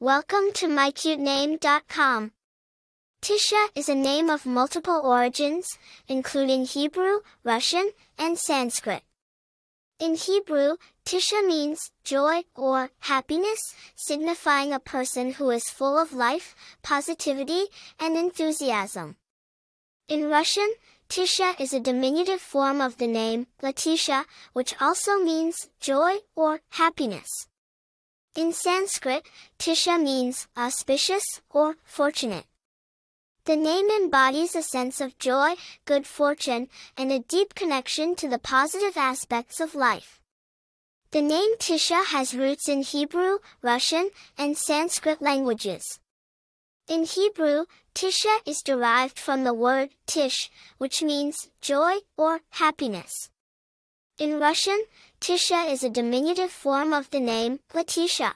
Welcome to mycutename.com. Tisha is a name of multiple origins, including Hebrew, Russian, and Sanskrit. In Hebrew, Tisha means joy or happiness, signifying a person who is full of life, positivity, and enthusiasm. In Russian, Tisha is a diminutive form of the name Latisha, which also means joy or happiness. In Sanskrit, Tisha means auspicious or fortunate. The name embodies a sense of joy, good fortune, and a deep connection to the positive aspects of life. The name Tisha has roots in Hebrew, Russian, and Sanskrit languages. In Hebrew, Tisha is derived from the word tish, which means joy or happiness. In Russian, Tisha is a diminutive form of the name Latisha.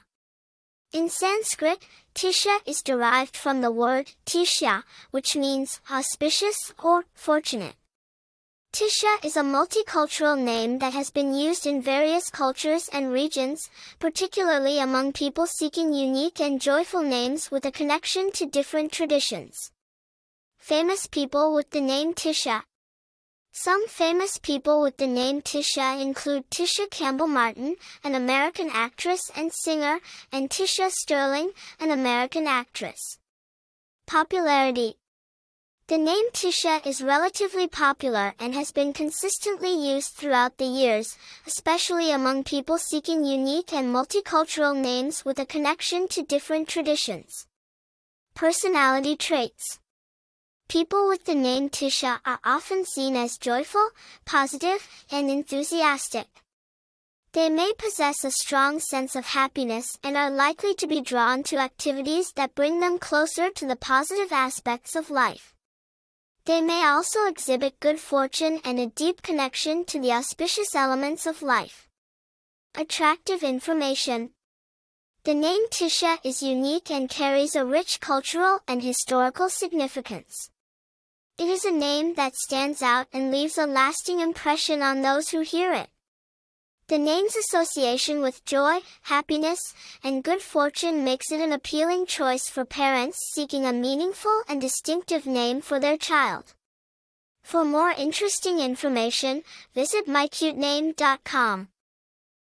In Sanskrit, Tisha is derived from the word Tisha, which means auspicious or fortunate. Tisha is a multicultural name that has been used in various cultures and regions, particularly among people seeking unique and joyful names with a connection to different traditions. Famous people with the name Tisha some famous people with the name Tisha include Tisha Campbell Martin, an American actress and singer, and Tisha Sterling, an American actress. Popularity The name Tisha is relatively popular and has been consistently used throughout the years, especially among people seeking unique and multicultural names with a connection to different traditions. Personality traits People with the name Tisha are often seen as joyful, positive, and enthusiastic. They may possess a strong sense of happiness and are likely to be drawn to activities that bring them closer to the positive aspects of life. They may also exhibit good fortune and a deep connection to the auspicious elements of life. Attractive information. The name Tisha is unique and carries a rich cultural and historical significance. It is a name that stands out and leaves a lasting impression on those who hear it. The name's association with joy, happiness, and good fortune makes it an appealing choice for parents seeking a meaningful and distinctive name for their child. For more interesting information, visit mycutename.com.